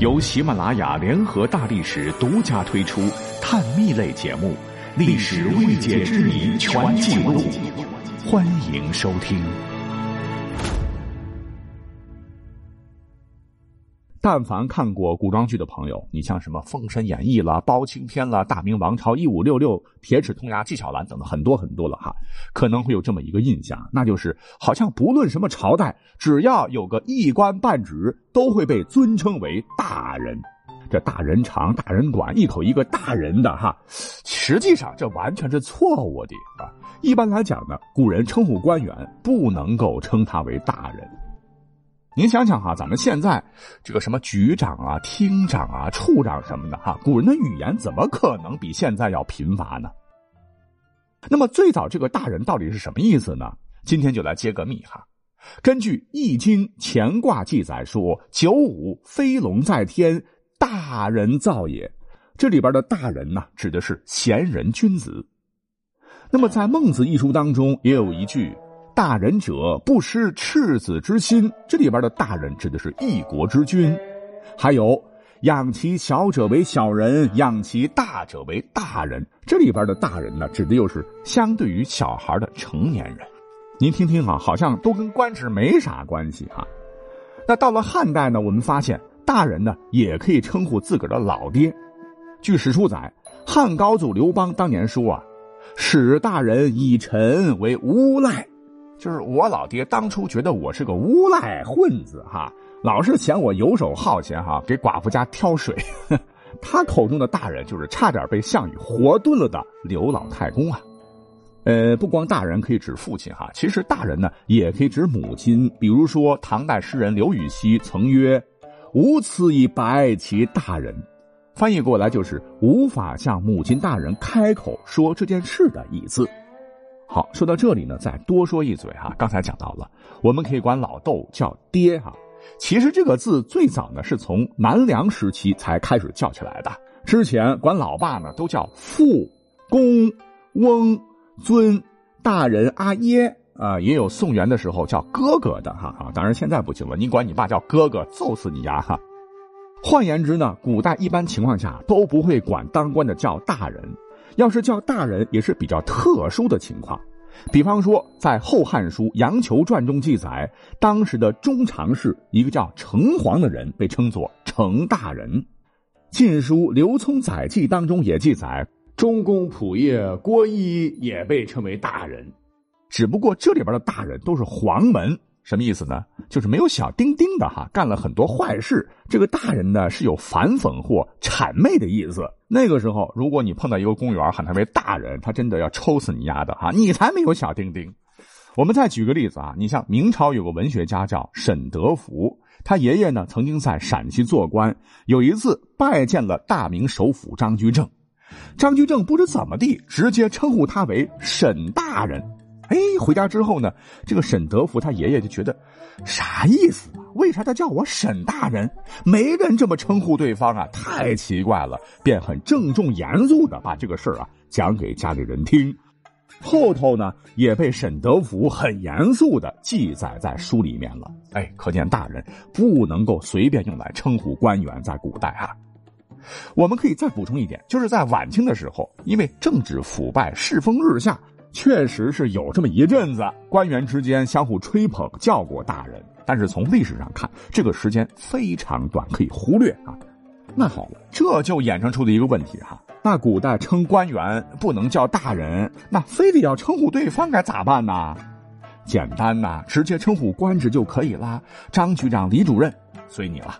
由喜马拉雅联合大历史独家推出探秘类节目《历史未解之谜全记录》，欢迎收听。但凡看过古装剧的朋友，你像什么《封神演义》了、《包青天》了、《大明王朝一五六六》、《铁齿铜牙纪晓岚》等等很多很多了哈，可能会有这么一个印象，那就是好像不论什么朝代，只要有个一官半职，都会被尊称为大人。这大人长、大人短，一口一个大人的哈，实际上这完全是错误的啊！一般来讲呢，古人称呼官员不能够称他为大人。您想想哈，咱们现在这个什么局长啊、厅长啊、处长什么的哈，古人的语言怎么可能比现在要贫乏呢？那么最早这个大人到底是什么意思呢？今天就来揭个秘哈。根据《易经》乾卦记载说：“九五飞龙在天，大人造也。”这里边的大人呢，指的是贤人君子。那么在《孟子》一书当中也有一句。大人者，不失赤子之心。这里边的大人指的是一国之君。还有，养其小者为小人，养其大者为大人。这里边的大人呢，指的又是相对于小孩的成年人。您听听啊，好像都跟官职没啥关系哈。那到了汉代呢，我们发现大人呢也可以称呼自个儿的老爹。据史书载，汉高祖刘邦当年说啊：“使大人以臣为无赖。”就是我老爹当初觉得我是个无赖混子哈，老是嫌我游手好闲哈，给寡妇家挑水。他口中的大人就是差点被项羽活炖了的刘老太公啊。呃，不光大人可以指父亲哈，其实大人呢也可以指母亲。比如说唐代诗人刘禹锡曾曰：“无此以白其大人”，翻译过来就是无法向母亲大人开口说这件事的意思。好，说到这里呢，再多说一嘴哈。刚才讲到了，我们可以管老豆叫爹哈。其实这个字最早呢是从南梁时期才开始叫起来的。之前管老爸呢都叫父、公、翁、尊、大人、阿耶啊，也有宋元的时候叫哥哥的哈啊。当然现在不行了，你管你爸叫哥哥，揍死你丫哈。换言之呢，古代一般情况下都不会管当官的叫大人。要是叫大人，也是比较特殊的情况。比方说，在《后汉书·杨球传》中记载，当时的中常侍一个叫程黄的人被称作程大人。《晋书·刘聪载记》当中也记载，中宫仆射郭一也被称为大人。只不过这里边的大人都是黄门。什么意思呢？就是没有小丁丁的哈，干了很多坏事。这个大人呢是有反讽或谄媚的意思。那个时候，如果你碰到一个公务员喊他为大人，他真的要抽死你丫的哈！你才没有小丁丁。我们再举个例子啊，你像明朝有个文学家叫沈德福，他爷爷呢曾经在陕西做官，有一次拜见了大明首辅张居正，张居正不知怎么地，直接称呼他为沈大人。哎，回家之后呢，这个沈德福他爷爷就觉得啥意思啊？为啥他叫我沈大人？没人这么称呼对方啊，太奇怪了。便很郑重严肃的把这个事儿啊讲给家里人听。后头呢，也被沈德福很严肃的记载在书里面了。哎，可见大人不能够随便用来称呼官员，在古代啊。我们可以再补充一点，就是在晚清的时候，因为政治腐败，世风日下。确实是有这么一阵子，官员之间相互吹捧叫过大人，但是从历史上看，这个时间非常短，可以忽略啊。那好，这就衍生出了一个问题哈，那古代称官员不能叫大人，那非得要称呼对方该咋办呢？简单呐，直接称呼官职就可以啦。张局长、李主任，随你了。